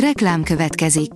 Reklám következik.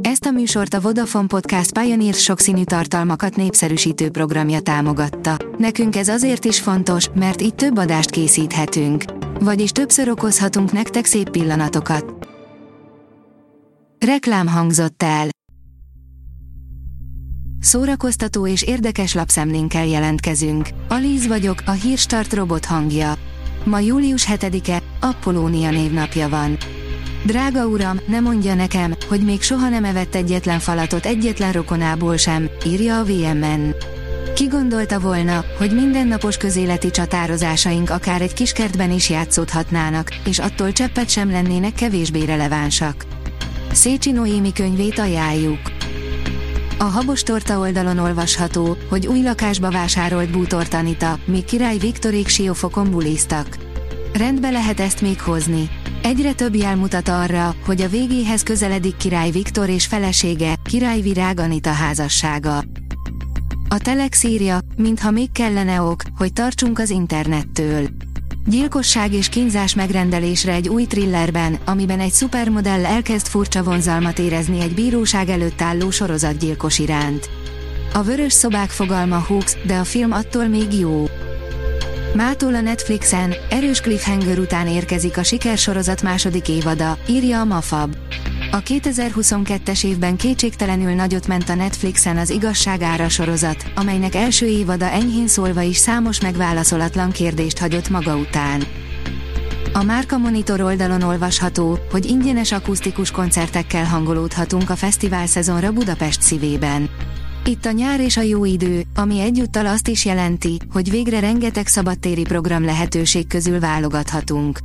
Ezt a műsort a Vodafone Podcast Pioneer sokszínű tartalmakat népszerűsítő programja támogatta. Nekünk ez azért is fontos, mert így több adást készíthetünk. Vagyis többször okozhatunk nektek szép pillanatokat. Reklám hangzott el. Szórakoztató és érdekes lapszemlénkkel jelentkezünk. Alíz vagyok, a hírstart robot hangja. Ma július 7-e, Apollónia névnapja van. Drága uram, ne mondja nekem, hogy még soha nem evett egyetlen falatot egyetlen rokonából sem, írja a VMN. Ki gondolta volna, hogy mindennapos közéleti csatározásaink akár egy kiskertben is játszódhatnának, és attól cseppet sem lennének kevésbé relevánsak. Szécsi Noémi könyvét ajánljuk. A Habos Torta oldalon olvasható, hogy új lakásba vásárolt bútort Anita, míg király Viktorék siófokon buliztak. Rendbe lehet ezt még hozni. Egyre több jel mutat arra, hogy a végéhez közeledik király Viktor és felesége, király Virág Anita házassága. A Telex írja, mintha még kellene ok, hogy tartsunk az internettől. Gyilkosság és kínzás megrendelésre egy új thrillerben, amiben egy szupermodell elkezd furcsa vonzalmat érezni egy bíróság előtt álló sorozatgyilkos iránt. A vörös szobák fogalma húx, de a film attól még jó. Mától a Netflixen, erős cliffhanger után érkezik a sikersorozat második évada, írja a Mafab. A 2022-es évben kétségtelenül nagyot ment a Netflixen az Igazság ára sorozat, amelynek első évada enyhén szólva is számos megválaszolatlan kérdést hagyott maga után. A Márka Monitor oldalon olvasható, hogy ingyenes akusztikus koncertekkel hangolódhatunk a fesztivál szezonra Budapest szívében. Itt a nyár és a jó idő, ami egyúttal azt is jelenti, hogy végre rengeteg szabadtéri program lehetőség közül válogathatunk.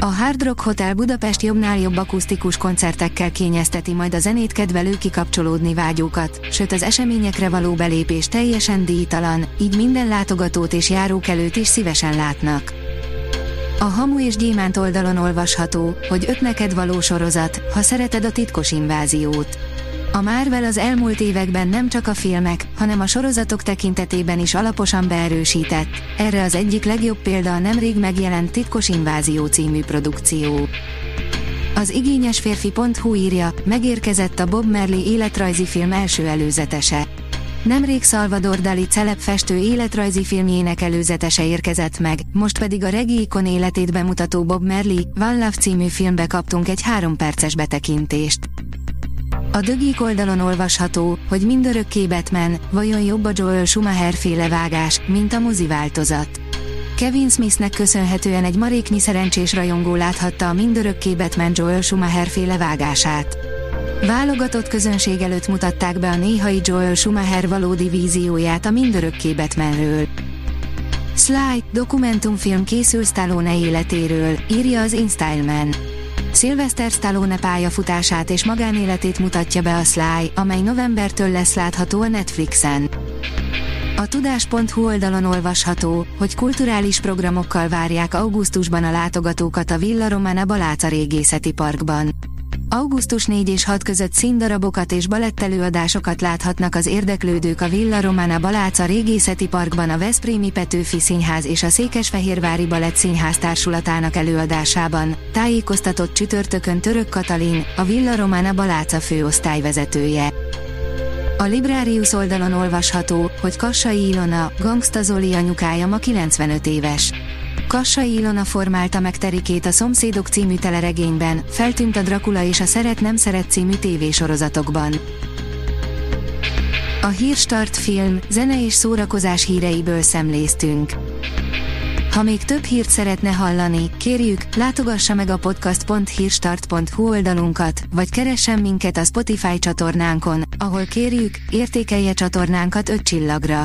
A Hard Rock Hotel Budapest jobbnál jobb akusztikus koncertekkel kényezteti majd a zenét kedvelő kikapcsolódni vágyókat, sőt az eseményekre való belépés teljesen díjtalan, így minden látogatót és járókelőt is szívesen látnak. A Hamu és Gyémánt oldalon olvasható, hogy öt neked való sorozat, ha szereted a titkos inváziót. A Marvel az elmúlt években nem csak a filmek, hanem a sorozatok tekintetében is alaposan beerősített. Erre az egyik legjobb példa a nemrég megjelent Titkos Invázió című produkció. Az igényes férfi.hu írja, megérkezett a Bob Merli életrajzi film első előzetese. Nemrég Salvador Dali celeb festő életrajzi filmjének előzetese érkezett meg, most pedig a regi ikon életét bemutató Bob Merli, One Love című filmbe kaptunk egy három perces betekintést. A dögik oldalon olvasható, hogy mindörökké Batman, vajon jobb a Joel Schumacher féle vágás, mint a mozi változat. Kevin Smithnek köszönhetően egy maréknyi szerencsés rajongó láthatta a mindörökké Batman Joel Schumacher féle vágását. Válogatott közönség előtt mutatták be a néhai Joel Schumacher valódi vízióját a mindörökké Batmanről. Sly, dokumentumfilm készül Stallone életéről, írja az InStyleman. Sylvester Stallone pályafutását és magánéletét mutatja be a Sly, amely novembertől lesz látható a Netflixen. A tudás.hu oldalon olvasható, hogy kulturális programokkal várják augusztusban a látogatókat a Villa Romana Baláca régészeti parkban. Augusztus 4 és 6 között színdarabokat és balettelőadásokat láthatnak az érdeklődők a Villa Romana Baláca régészeti parkban a Veszprémi Petőfi Színház és a Székesfehérvári Balett Színház társulatának előadásában, tájékoztatott csütörtökön Török Katalin, a Villa Romana Baláca főosztályvezetője. A Librarius oldalon olvasható, hogy Kassai Ilona, Gangsta Zoli anyukája ma 95 éves. Kassai Ilona formálta meg Terikét a Szomszédok című teleregényben, feltűnt a Dracula és a Szeret nem szeret című tévésorozatokban. A Hírstart film, zene és szórakozás híreiből szemléztünk. Ha még több hírt szeretne hallani, kérjük, látogassa meg a podcast.hírstart.hu oldalunkat, vagy keressen minket a Spotify csatornánkon, ahol kérjük, értékelje csatornánkat 5 csillagra.